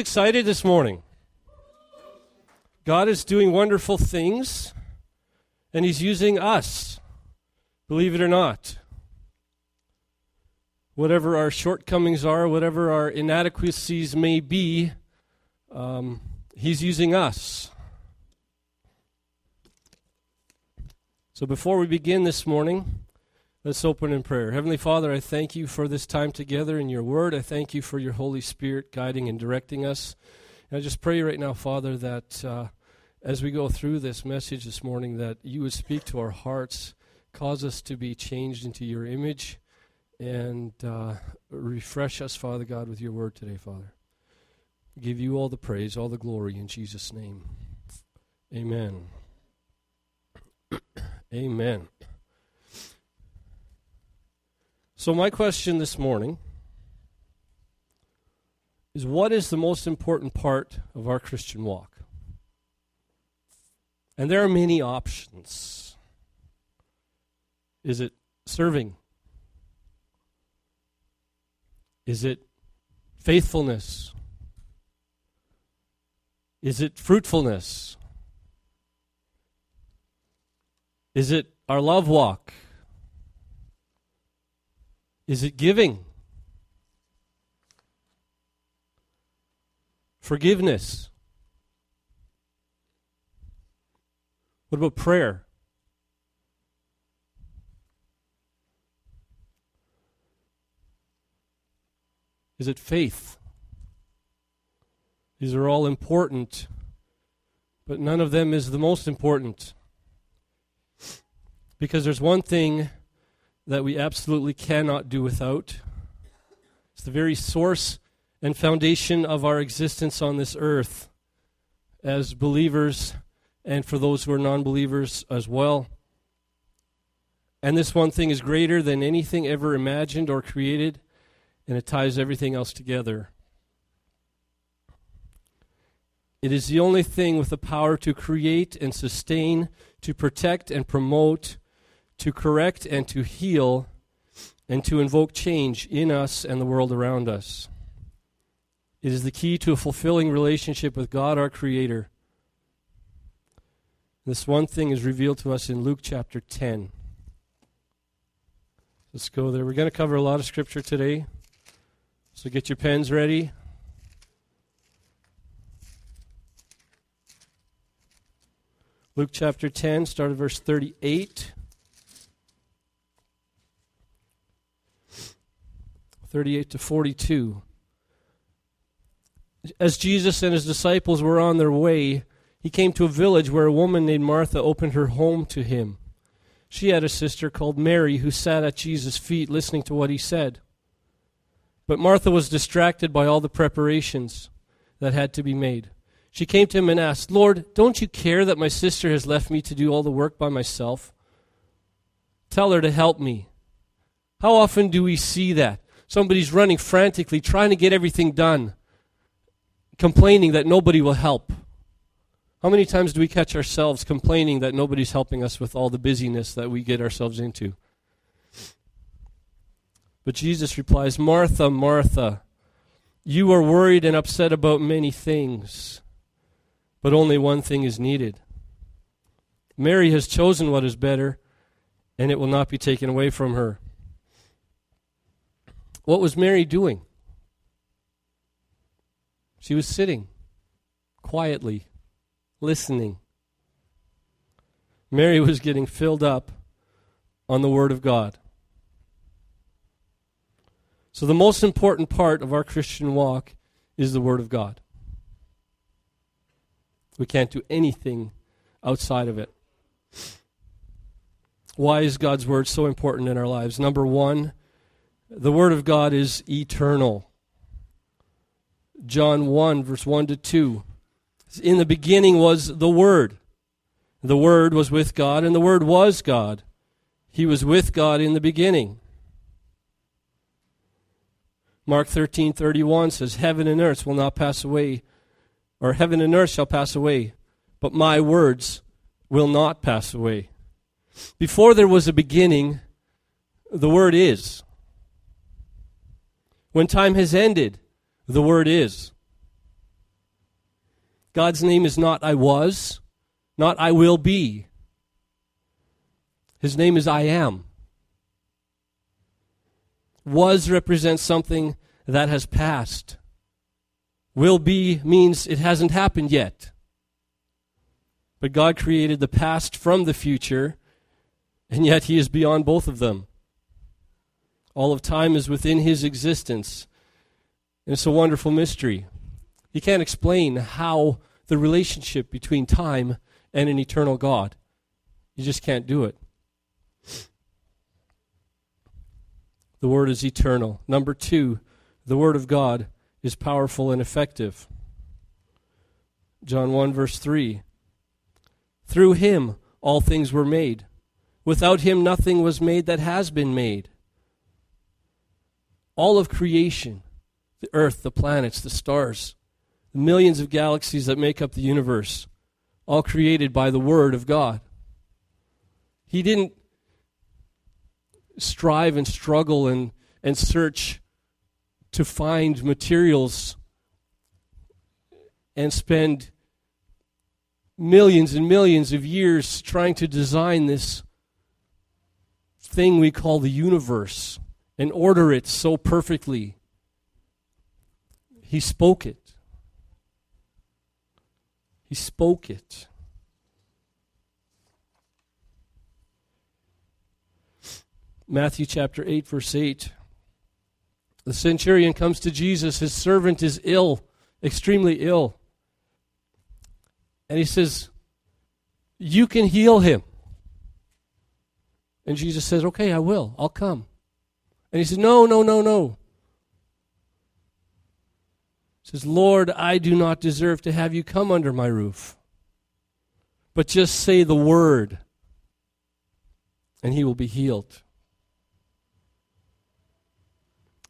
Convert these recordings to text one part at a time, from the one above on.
excited this morning. God is doing wonderful things, and He's using us, believe it or not. Whatever our shortcomings are, whatever our inadequacies may be, um, He's using us. So before we begin this morning, let's open in prayer. Heavenly Father, I thank you for this time together in your word. I thank you for your Holy Spirit guiding and directing us. And I just pray right now, Father, that uh, as we go through this message this morning, that you would speak to our hearts, cause us to be changed into your image, and uh, refresh us, Father God, with your word today, Father. Give you all the praise, all the glory in Jesus' name. Amen. Amen. So, my question this morning is what is the most important part of our Christian walk? And there are many options. Is it serving? Is it faithfulness? Is it fruitfulness? Is it our love walk? Is it giving? Forgiveness? What about prayer? Is it faith? These are all important, but none of them is the most important. Because there's one thing that we absolutely cannot do without. It's the very source and foundation of our existence on this earth as believers and for those who are non believers as well. And this one thing is greater than anything ever imagined or created, and it ties everything else together. It is the only thing with the power to create and sustain, to protect and promote, to correct and to heal, and to invoke change in us and the world around us. It is the key to a fulfilling relationship with God, our Creator. This one thing is revealed to us in Luke chapter 10. Let's go there. We're going to cover a lot of scripture today. So get your pens ready. Luke chapter 10, start at verse 38. 38 to 42. As Jesus and his disciples were on their way, he came to a village where a woman named Martha opened her home to him. She had a sister called Mary who sat at Jesus' feet listening to what he said. But Martha was distracted by all the preparations that had to be made. She came to him and asked, Lord, don't you care that my sister has left me to do all the work by myself? Tell her to help me. How often do we see that? Somebody's running frantically, trying to get everything done, complaining that nobody will help. How many times do we catch ourselves complaining that nobody's helping us with all the busyness that we get ourselves into? But Jesus replies, Martha, Martha, you are worried and upset about many things, but only one thing is needed. Mary has chosen what is better, and it will not be taken away from her. What was Mary doing? She was sitting quietly, listening. Mary was getting filled up on the Word of God. So, the most important part of our Christian walk is the Word of God. We can't do anything outside of it. Why is God's Word so important in our lives? Number one, the Word of God is eternal. John 1, verse 1 to 2. In the beginning was the Word. The Word was with God, and the Word was God. He was with God in the beginning. Mark 13, 31 says, Heaven and earth will not pass away, or heaven and earth shall pass away, but my words will not pass away. Before there was a beginning, the Word is. When time has ended, the Word is. God's name is not I was, not I will be. His name is I am. Was represents something that has passed. Will be means it hasn't happened yet. But God created the past from the future, and yet He is beyond both of them. All of time is within His existence. And it's a wonderful mystery. You can't explain how the relationship between time and an eternal God. You just can't do it. The Word is eternal. Number two, the Word of God is powerful and effective. John 1, verse 3. Through him all things were made. Without him nothing was made that has been made. All of creation, the earth, the planets, the stars, the millions of galaxies that make up the universe, all created by the Word of God. He didn't strive and struggle and, and search to find materials and spend millions and millions of years trying to design this thing we call the universe and order it so perfectly. He spoke it. He spoke it. Matthew chapter 8, verse 8. The centurion comes to Jesus. His servant is ill, extremely ill. And he says, You can heal him. And Jesus says, Okay, I will. I'll come. And he says, No, no, no, no. He says, Lord, I do not deserve to have you come under my roof. But just say the word, and he will be healed.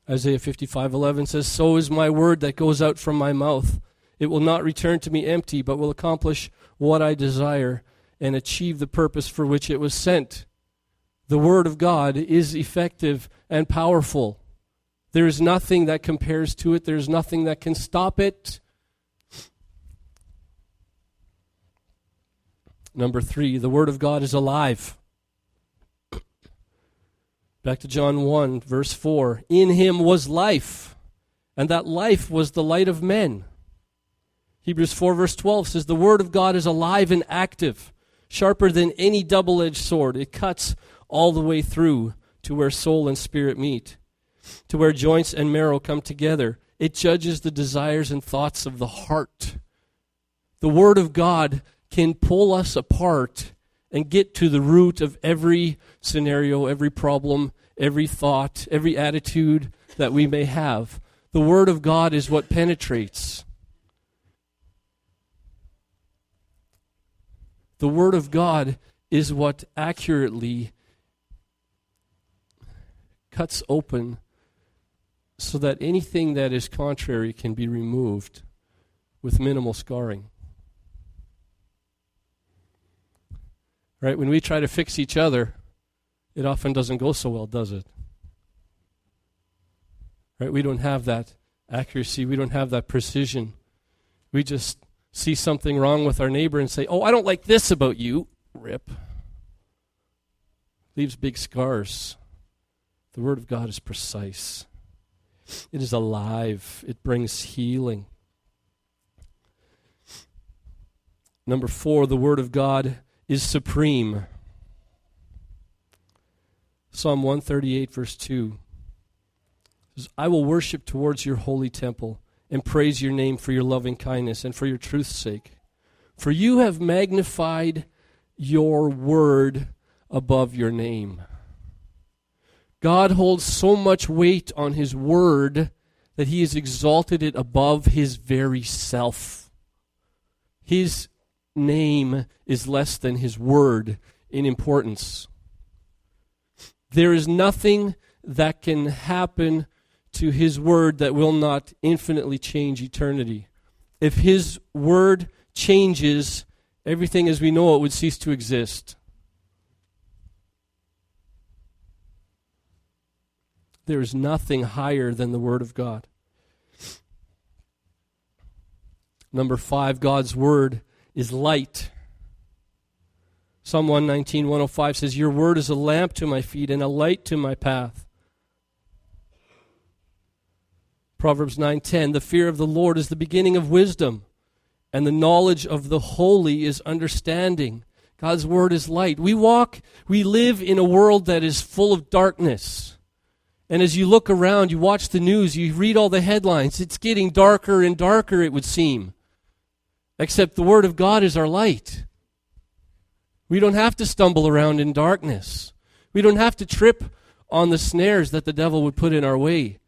Isaiah 55:11 says, "So is my word that goes out from my mouth. It will not return to me empty, but will accomplish what I desire and achieve the purpose for which it was sent." The word of God is effective and powerful. There is nothing that compares to it. There's nothing that can stop it. Number 3, the word of God is alive. Back to John 1, verse 4. In him was life, and that life was the light of men. Hebrews 4, verse 12 says, The word of God is alive and active, sharper than any double edged sword. It cuts all the way through to where soul and spirit meet, to where joints and marrow come together. It judges the desires and thoughts of the heart. The word of God can pull us apart and get to the root of every scenario, every problem, every thought, every attitude that we may have. The Word of God is what penetrates. The Word of God is what accurately cuts open so that anything that is contrary can be removed with minimal scarring. Right? When we try to fix each other, it often doesn't go so well, does it? Right? We don't have that accuracy, we don't have that precision. We just see something wrong with our neighbor and say, "Oh, I don't like this about you." Rip. Leaves big scars. The word of God is precise. It is alive. It brings healing. Number 4, the word of God is supreme. Psalm 138, verse 2 says, I will worship towards your holy temple and praise your name for your loving kindness and for your truth's sake. For you have magnified your word above your name. God holds so much weight on his word that he has exalted it above his very self. His name is less than his word in importance. There is nothing that can happen to his word that will not infinitely change eternity. If his word changes, everything as we know it would cease to exist. There is nothing higher than the word of God. Number five, God's word is light. Psalm 119, 105 says, Your word is a lamp to my feet and a light to my path. Proverbs 9:10 The fear of the Lord is the beginning of wisdom and the knowledge of the holy is understanding. God's word is light. We walk, we live in a world that is full of darkness. And as you look around, you watch the news, you read all the headlines, it's getting darker and darker it would seem. Except the word of God is our light. We don't have to stumble around in darkness. We don't have to trip on the snares that the devil would put in our way.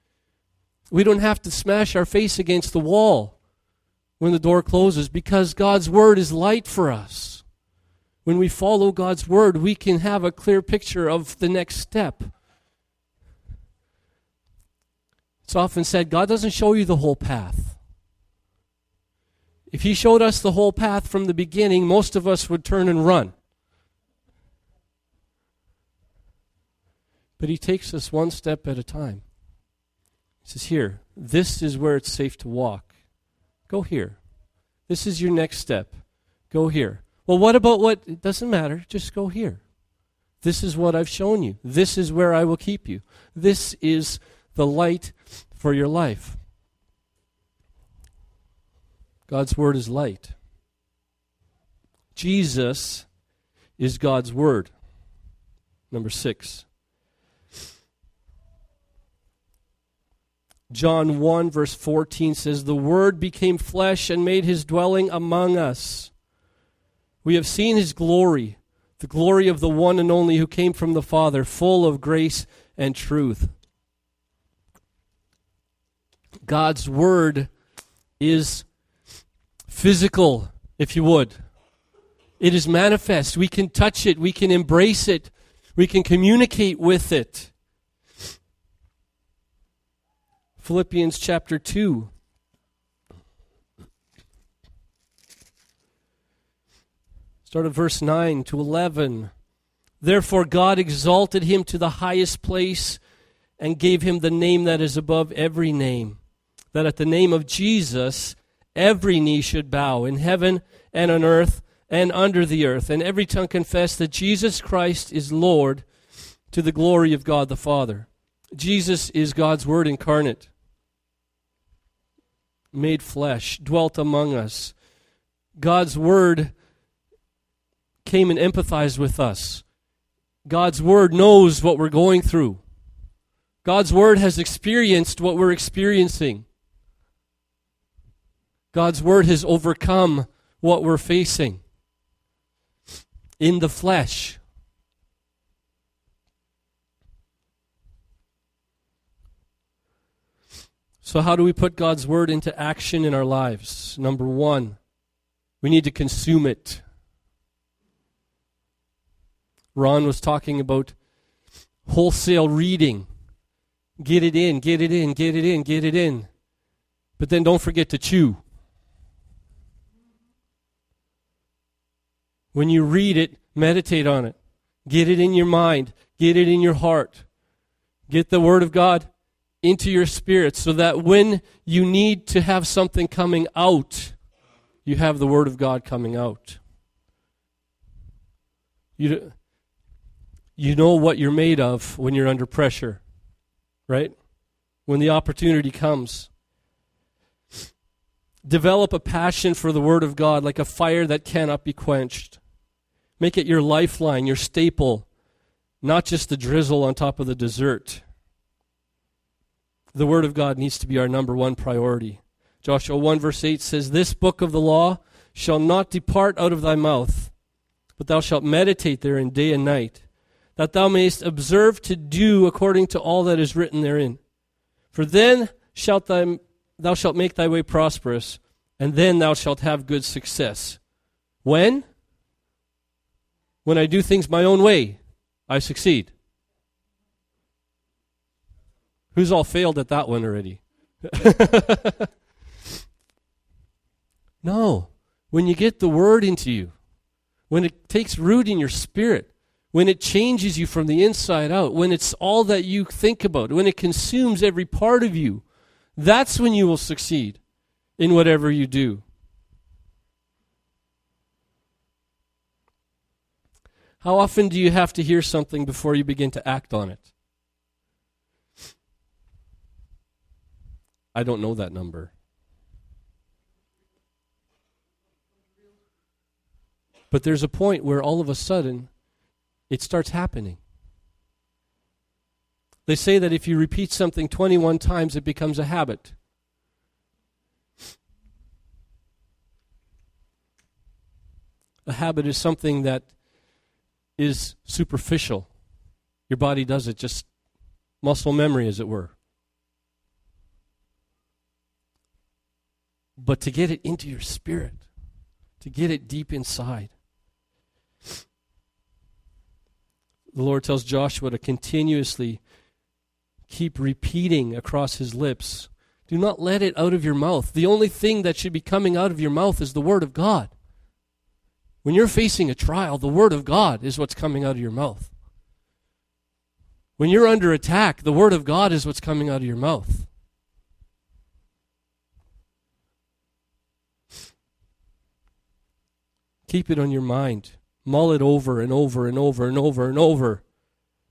We don't have to smash our face against the wall when the door closes because God's word is light for us. When we follow God's word, we can have a clear picture of the next step. It's often said God doesn't show you the whole path. If He showed us the whole path from the beginning, most of us would turn and run. But he takes us one step at a time. He says, Here, this is where it's safe to walk. Go here. This is your next step. Go here. Well, what about what? It doesn't matter. Just go here. This is what I've shown you. This is where I will keep you. This is the light for your life. God's Word is light. Jesus is God's Word. Number six. John 1, verse 14 says, The Word became flesh and made his dwelling among us. We have seen his glory, the glory of the one and only who came from the Father, full of grace and truth. God's Word is physical, if you would. It is manifest. We can touch it, we can embrace it, we can communicate with it. Philippians chapter 2. Start at verse 9 to 11. Therefore, God exalted him to the highest place and gave him the name that is above every name, that at the name of Jesus every knee should bow in heaven and on earth and under the earth, and every tongue confess that Jesus Christ is Lord to the glory of God the Father. Jesus is God's Word incarnate made flesh, dwelt among us. God's Word came and empathized with us. God's Word knows what we're going through. God's Word has experienced what we're experiencing. God's Word has overcome what we're facing in the flesh. So, how do we put God's word into action in our lives? Number one, we need to consume it. Ron was talking about wholesale reading. Get it in, get it in, get it in, get it in. But then don't forget to chew. When you read it, meditate on it. Get it in your mind, get it in your heart. Get the Word of God into your spirit so that when you need to have something coming out, you have the Word of God coming out. You, you know what you're made of when you're under pressure, right? When the opportunity comes. Develop a passion for the Word of God like a fire that cannot be quenched. Make it your lifeline, your staple, not just the drizzle on top of the dessert the Word of God needs to be our number one priority. Joshua 1, verse 8 says, This book of the law shall not depart out of thy mouth, but thou shalt meditate therein day and night, that thou mayest observe to do according to all that is written therein. For then shalt thy, thou shalt make thy way prosperous, and then thou shalt have good success. When? When I do things my own way, I succeed. Who's all failed at that one already? no. When you get the word into you, when it takes root in your spirit, when it changes you from the inside out, when it's all that you think about, when it consumes every part of you, that's when you will succeed in whatever you do. How often do you have to hear something before you begin to act on it? I don't know that number. But there's a point where all of a sudden it starts happening. They say that if you repeat something 21 times, it becomes a habit. A habit is something that is superficial. Your body does it, just muscle memory, as it were. But to get it into your spirit, to get it deep inside, the Lord tells Joshua to continuously keep repeating across his lips. Do not let it out of your mouth. The only thing that should be coming out of your mouth is the Word of God. When you're facing a trial, the Word of God is what's coming out of your mouth. When you're under attack, the Word of God is what's coming out of your mouth. Keep it on your mind. Mull it over and over and over and over and over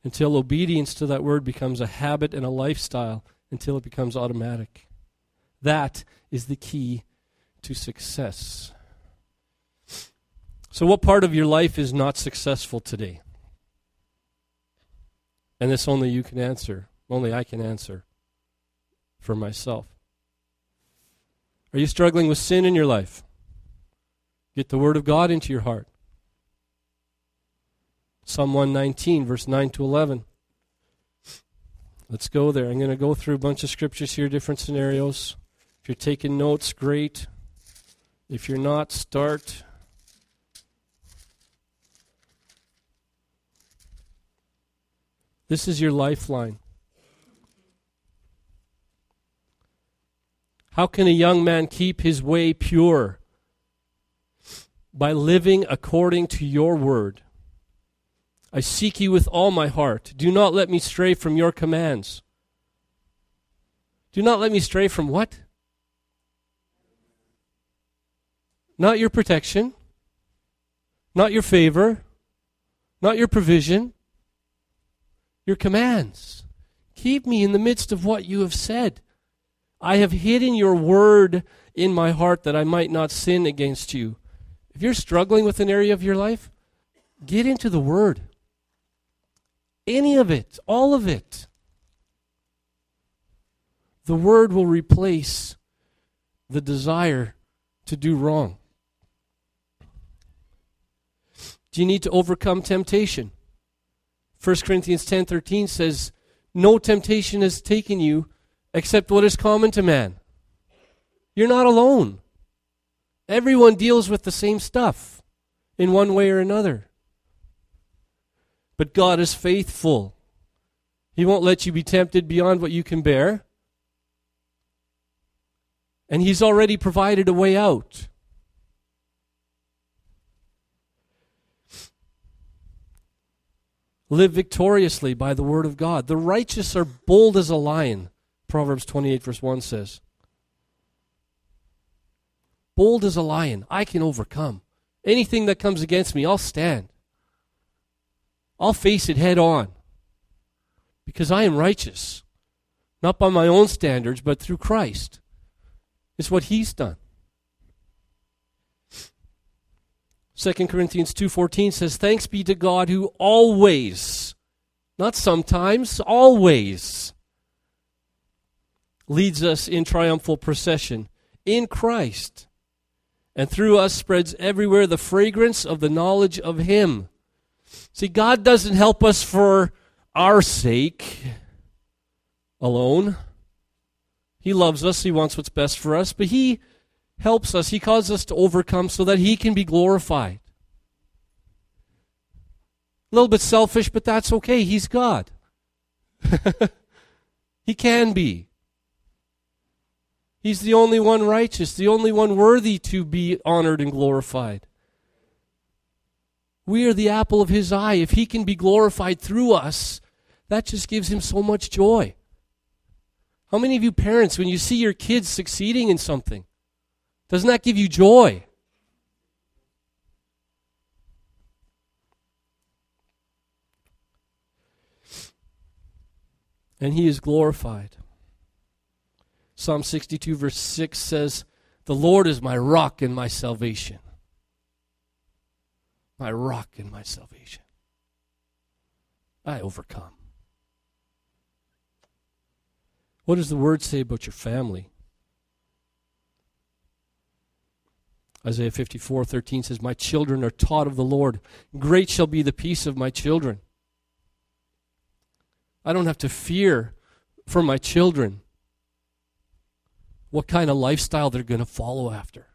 until obedience to that word becomes a habit and a lifestyle, until it becomes automatic. That is the key to success. So, what part of your life is not successful today? And this only you can answer. Only I can answer for myself. Are you struggling with sin in your life? Get the Word of God into your heart. Psalm 119, verse 9 to 11. Let's go there. I'm going to go through a bunch of scriptures here, different scenarios. If you're taking notes, great. If you're not, start. This is your lifeline. How can a young man keep his way pure? By living according to your word. I seek you with all my heart. Do not let me stray from your commands. Do not let me stray from what? Not your protection, not your favor, not your provision, your commands. Keep me in the midst of what you have said. I have hidden your word in my heart that I might not sin against you. If you're struggling with an area of your life, get into the word. Any of it, all of it. The word will replace the desire to do wrong. Do you need to overcome temptation? 1 Corinthians 10:13 says, "No temptation has taken you except what is common to man." You're not alone. Everyone deals with the same stuff in one way or another. But God is faithful. He won't let you be tempted beyond what you can bear. And He's already provided a way out. Live victoriously by the word of God. The righteous are bold as a lion, Proverbs 28, verse 1 says. Bold as a lion, I can overcome. Anything that comes against me, I'll stand. I'll face it head on because I am righteous, not by my own standards, but through Christ. It's what He's done. 2 Corinthians 2:14 says thanks be to God who always not sometimes always leads us in triumphal procession in Christ and through us spreads everywhere the fragrance of the knowledge of him See, God doesn't help us for our sake alone. He loves us, He wants what's best for us, but He helps us, He causes us to overcome so that He can be glorified. A little bit selfish, but that's okay. He's God. he can be. He's the only one righteous, the only one worthy to be honored and glorified. We are the apple of his eye. If he can be glorified through us, that just gives him so much joy. How many of you parents, when you see your kids succeeding in something, does not that give you joy. And he is glorified. Psalm 62, verse 6 says, The Lord is my rock and my salvation. My rock and my salvation. I overcome. What does the word say about your family? Isaiah 54 13 says, My children are taught of the Lord. Great shall be the peace of my children. I don't have to fear for my children what kind of lifestyle they're going to follow after.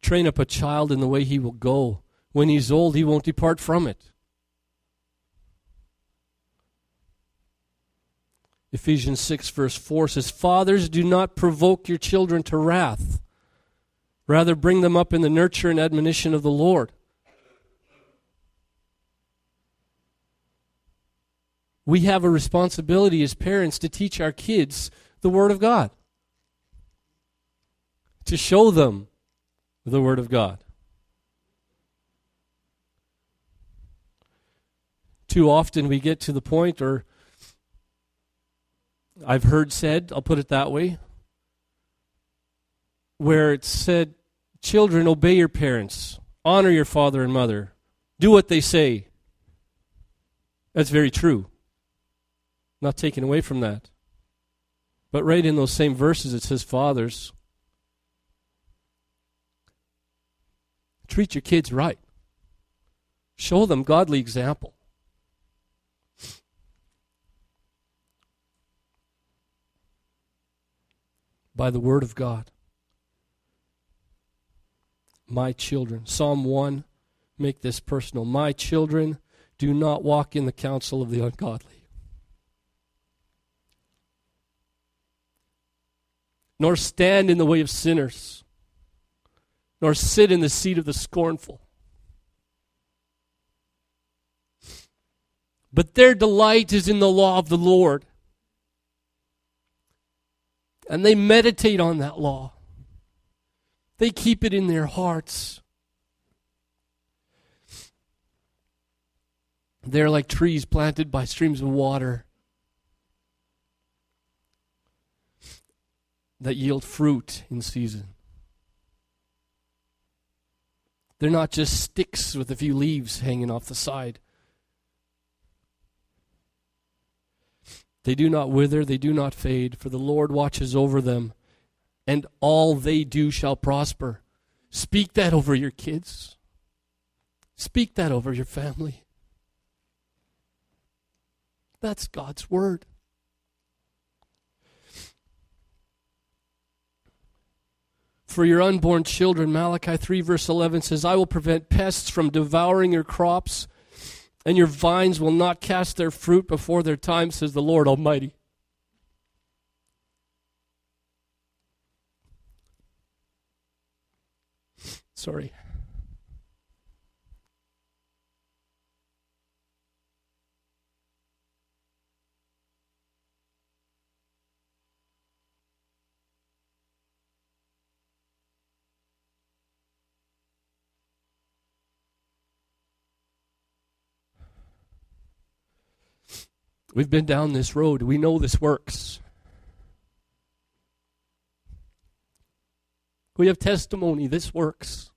Train up a child in the way he will go. When he's old, he won't depart from it. Ephesians 6, verse 4 says, Fathers, do not provoke your children to wrath. Rather, bring them up in the nurture and admonition of the Lord. We have a responsibility as parents to teach our kids the Word of God, to show them the Word of God. Too often we get to the point, or I've heard said, I'll put it that way, where it's said, Children, obey your parents, honor your father and mother, do what they say. That's very true. Not taken away from that. But right in those same verses, it says, Fathers, treat your kids right, show them godly example. By the word of God. My children. Psalm 1, make this personal. My children, do not walk in the counsel of the ungodly nor stand in the way of sinners, nor sit in the seat of the scornful. But their delight is in the law of the Lord. And they meditate on that law. They keep it in their hearts. They're like trees planted by streams of water that yield fruit in season. They're not just sticks with a few leaves hanging off the side. They do not wither, they do not fade, for the Lord watches over them, and all they do shall prosper. Speak that over your kids. Speak that over your family. That's God's word. for your unborn children. Malachi 3, verse 11 says, I will prevent pests from devouring your crops, and your vines will not cast their fruit before their time, says the Lord Almighty. Sorry. We've been down this road. We know this works. We have testimony. This works.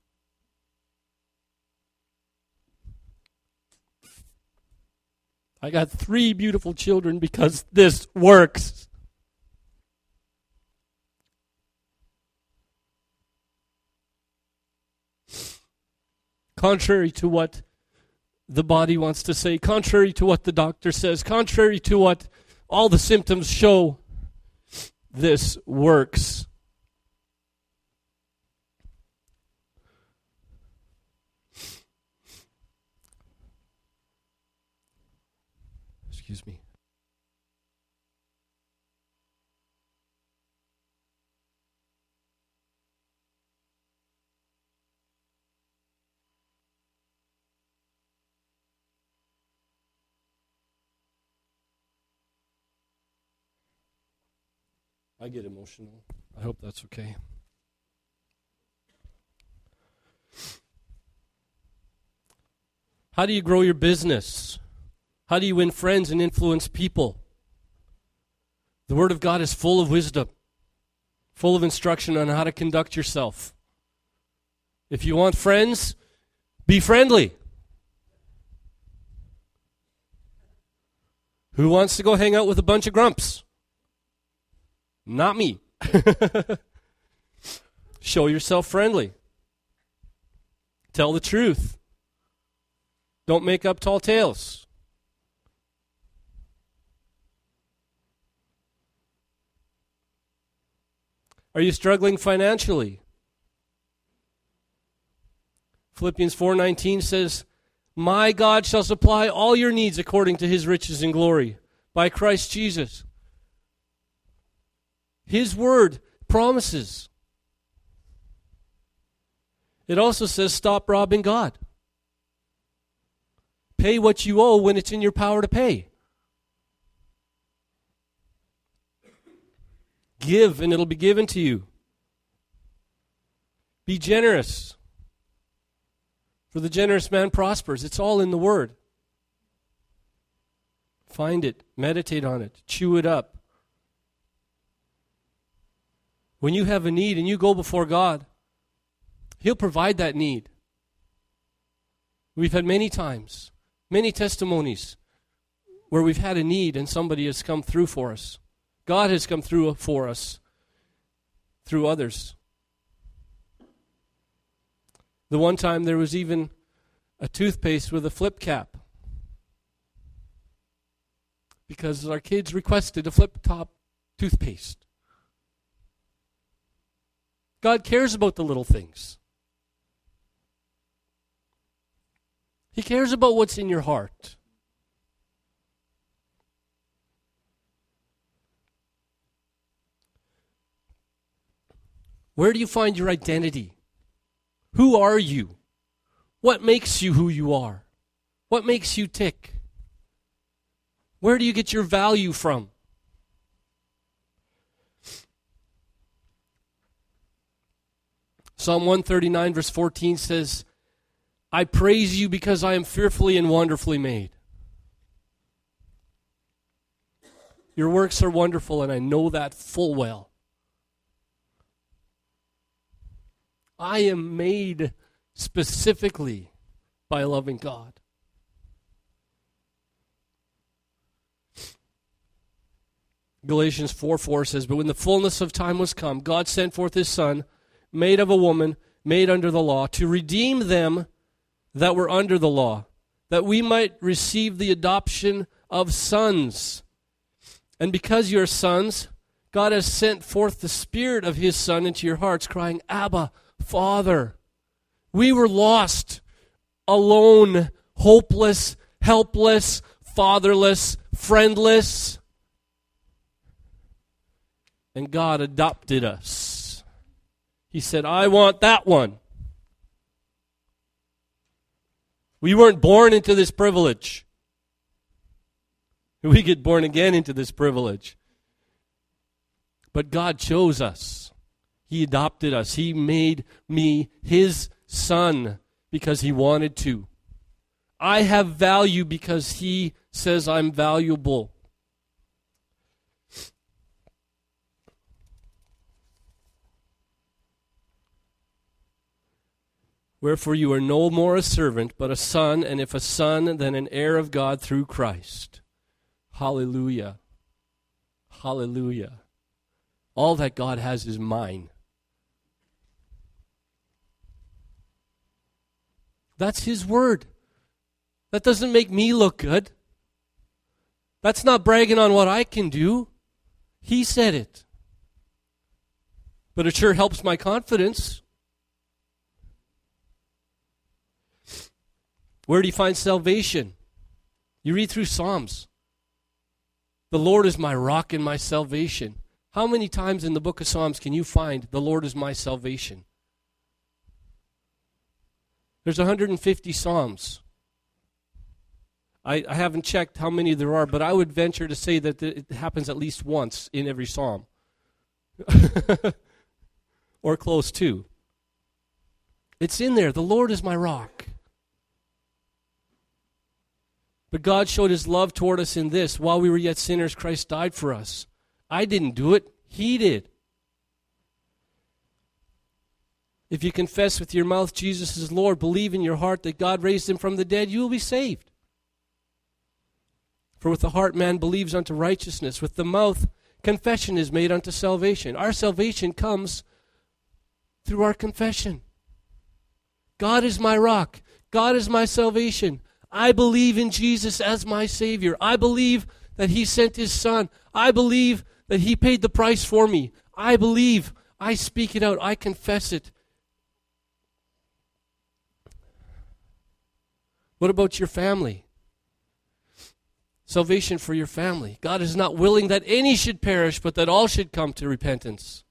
I got three beautiful children because this works. Contrary to what the body wants to say, contrary to what the doctor says, contrary to what all the symptoms show, this works. Excuse me. I get emotional. I hope that's okay. How do you grow your business? How do you win friends and influence people? The Word of God is full of wisdom, full of instruction on how to conduct yourself. If you want friends, be friendly. Who wants to go hang out with a bunch of grumps? Not me. Show yourself friendly. Tell the truth. Don't make up tall tales. Are you struggling financially? Philippians 4:19 says, "My God shall supply all your needs according to his riches and glory by Christ Jesus." His word promises. It also says stop robbing God. Pay what you owe when it's in your power to pay. Give, and it'll be given to you. Be generous. For the generous man prospers. It's all in the Word. Find it, meditate on it, chew it up. When you have a need and you go before God, He'll provide that need. We've had many times, many testimonies where we've had a need and somebody has come through for us. God has come through for us through others. The one time there was even a toothpaste with a flip cap because our kids requested a flip top toothpaste. God cares about the little things. He cares about what's in your heart. Where do you find your identity? Who are you? What makes you who you are? What makes you tick? Where do you get your value from? Psalm 139, verse 14 says, I praise you because I am fearfully and wonderfully made. Your works are wonderful, and I know that full well. I am made specifically by loving God. Galatians 4 4 says, But when the fullness of time was come, God sent forth his Son, made of a woman, made under the law, to redeem them that were under the law, that we might receive the adoption of sons. And because you are sons, God has sent forth the Spirit of his Son into your hearts, crying, Abba, Father. We were lost, alone, hopeless, helpless, fatherless, friendless. And God adopted us. He said, I want that one. We weren't born into this privilege. We get born again into this privilege. But God chose us. He adopted us. He made me his son because he wanted to. I have value because he says I'm valuable. Wherefore you are no more a servant, but a son, and if a son, then an heir of God through Christ. Hallelujah. Hallelujah. All that God has is mine. That's His word. That doesn't make me look good. That's not bragging on what I can do. He said it. But it sure helps my confidence. Where do you find salvation? You read through Psalms. The Lord is my rock and my salvation. How many times in the book of Psalms can you find the Lord is my salvation? There's 150 Psalms. I, I haven't checked how many there are, but I would venture to say that it happens at least once in every Psalm. or close to. It's in there. The Lord is my rock. But God showed his love toward us in this while we were yet sinners, Christ died for us. I didn't do it, he did. If you confess with your mouth Jesus is Lord, believe in your heart that God raised him from the dead, you will be saved. For with the heart man believes unto righteousness, with the mouth confession is made unto salvation. Our salvation comes through our confession. God is my rock. God is my salvation. I believe in Jesus as my Savior. I believe that He sent His Son. I believe that He paid the price for me. I believe. I speak it out. I confess it. What about your family? Salvation for your family. God is not willing that any should perish, but that all should come to repentance.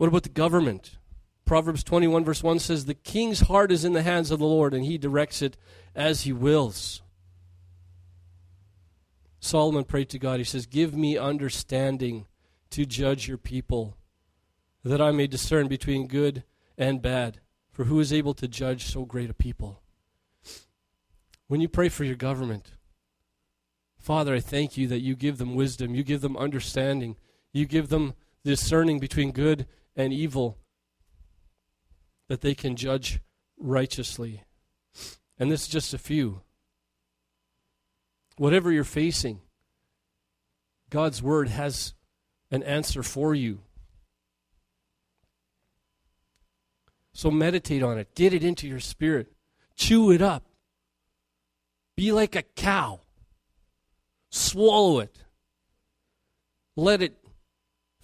What about the government? Proverbs 21, verse 1 says, The king's heart is in the hands of the Lord, and he directs it as he wills. Solomon prayed to God. He says, Give me understanding to judge your people, that I may discern between good and bad. For who is able to judge so great a people? When you pray for your government, Father, I thank you that you give them wisdom, you give them understanding, you give them discerning between good and evil, that they can judge righteously. And this is just a few. Whatever you're facing, God's Word has an answer for you. So meditate on it. Get it into your spirit. Chew it up. Be like a cow. Swallow it. Let it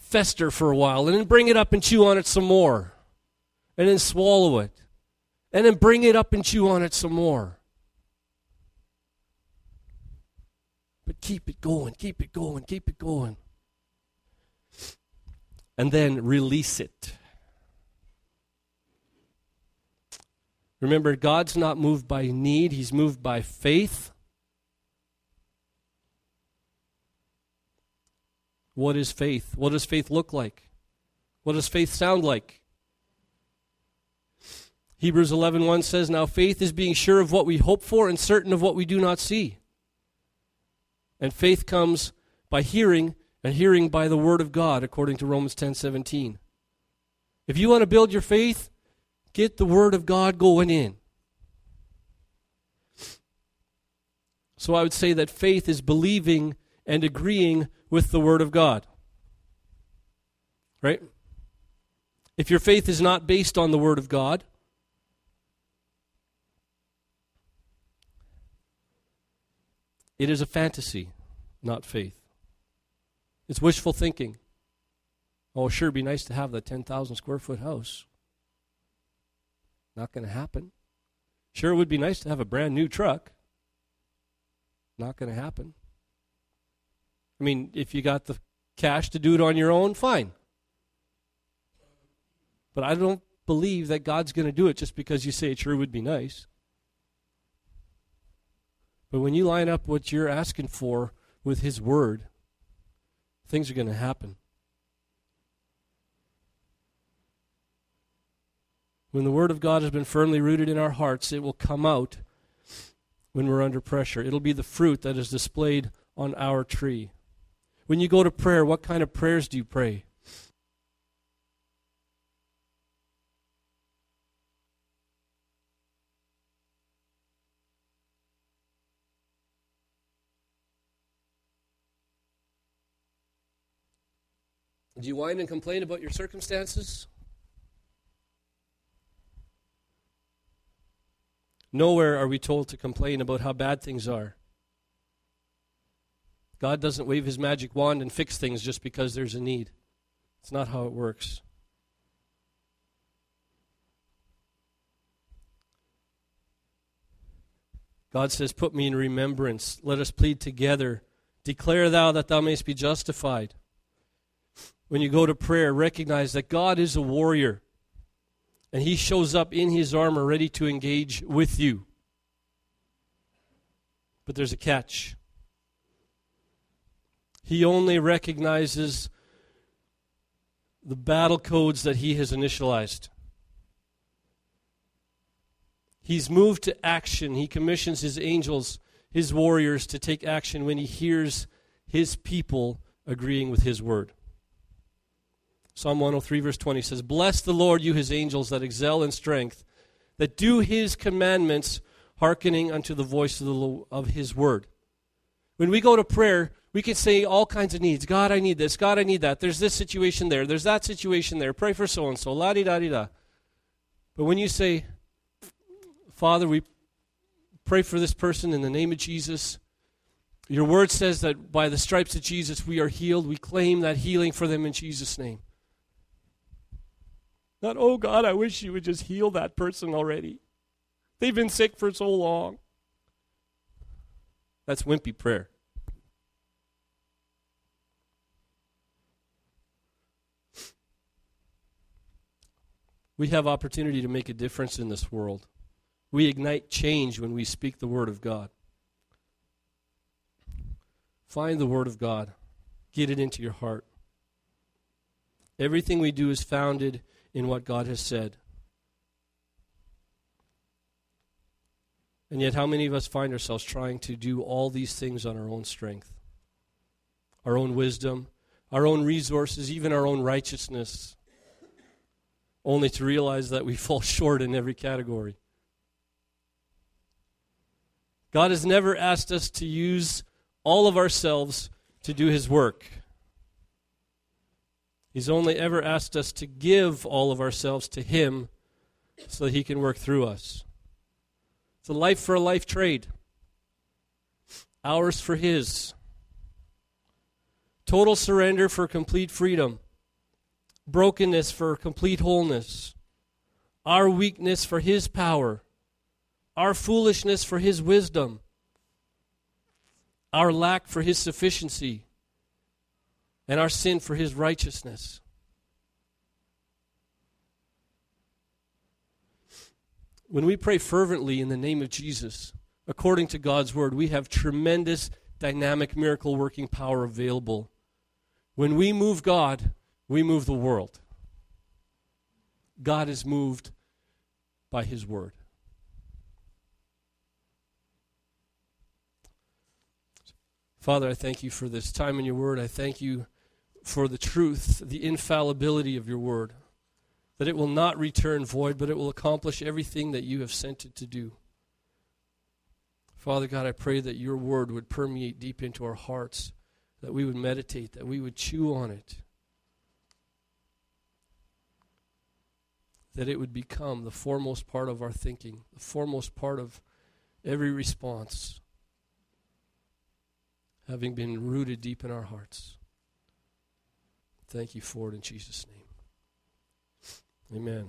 fester for a while. And then bring it up and chew on it some more. And then swallow it. And then bring it up and chew on it some more. But keep it going, keep it going, keep it going. And then release it. Remember, God's not moved by need, He's moved by faith. What is faith? What does faith look like? What does faith sound like? Hebrews 11:1 1 says, "Now faith is being sure of what we hope for and certain of what we do not see." And faith comes by hearing, and hearing by the word of God, according to Romans 10:17. If you want to build your faith, Get the Word of God going in. So I would say that faith is believing and agreeing with the Word of God. Right? If your faith is not based on the Word of God, it is a fantasy, not faith. It's wishful thinking. Oh, sure, be nice to have that 10,000 square foot house. Not going to happen. Sure, it would be nice to have a brand new truck. Not going to happen. I mean, if you got the cash to do it on your own, fine. But I don't believe that God's going to do it just because you say it sure would be nice. But when you line up what you're asking for with His Word, things are going to happen. When the Word of God has been firmly rooted in our hearts, it will come out when we're under pressure. It'll be the fruit that is displayed on our tree. When you go to prayer, what kind of prayers do you pray? Do you whine and complain about your circumstances? Nowhere are we told to complain about how bad things are. God doesn't wave his magic wand and fix things just because there's a need. It's not how it works. God says, Put me in remembrance. Let us plead together. Declare thou that thou mayst be justified. When you go to prayer, recognize that God is a warrior and he shows up in his armor ready to engage with you. But there's a catch. He only recognizes the battle codes that he has initialized. He's moved to action. He commissions his angels, his warriors, to take action when he hears his people agreeing with his word. Psalm 103, verse 20 says, Bless the Lord, you his angels that excel in strength, that do his commandments, hearkening unto the voice of, the, of his word. When we go to prayer, we can say all kinds of needs. God, I need this. God, I need that. There's this situation there. There's that situation there. Pray for so and so. La di da di da. But when you say, Father, we pray for this person in the name of Jesus. Your word says that by the stripes of Jesus we are healed. We claim that healing for them in Jesus' name. Not, oh God, I wish you would just heal that person already. They've been sick for so long. That's wimpy prayer. We have opportunity to make a difference in this world. We ignite change when we speak the Word of God. Find the Word of God, get it into your heart. Everything we do is founded in what God has said. And yet, how many of us find ourselves trying to do all these things on our own strength, our own wisdom, our own resources, even our own righteousness, only to realize that we fall short in every category? God has never asked us to use all of ourselves to do His work. He's only ever asked us to give all of ourselves to Him so that He can work through us. It's a life for a life trade, ours for His. Total surrender for complete freedom, brokenness for complete wholeness, our weakness for His power our foolishness for his wisdom, our lack for his sufficiency, and our sin for his righteousness. When we pray fervently in the name of Jesus, according to God's word, we have tremendous dynamic miracle working power available. When we move God, we move the world. God is moved by his word. Father, I thank you for this time in your word. I thank you for the truth, the infallibility of your word, that it will not return void, but it will accomplish everything that you have sent it to do. Father God, I pray that your word would permeate deep into our hearts, that we would meditate, that we would chew on it, that it would become the foremost part of our thinking, the foremost part of every response having been rooted deep in our hearts. Thank you for it in Jesus' name. Amen.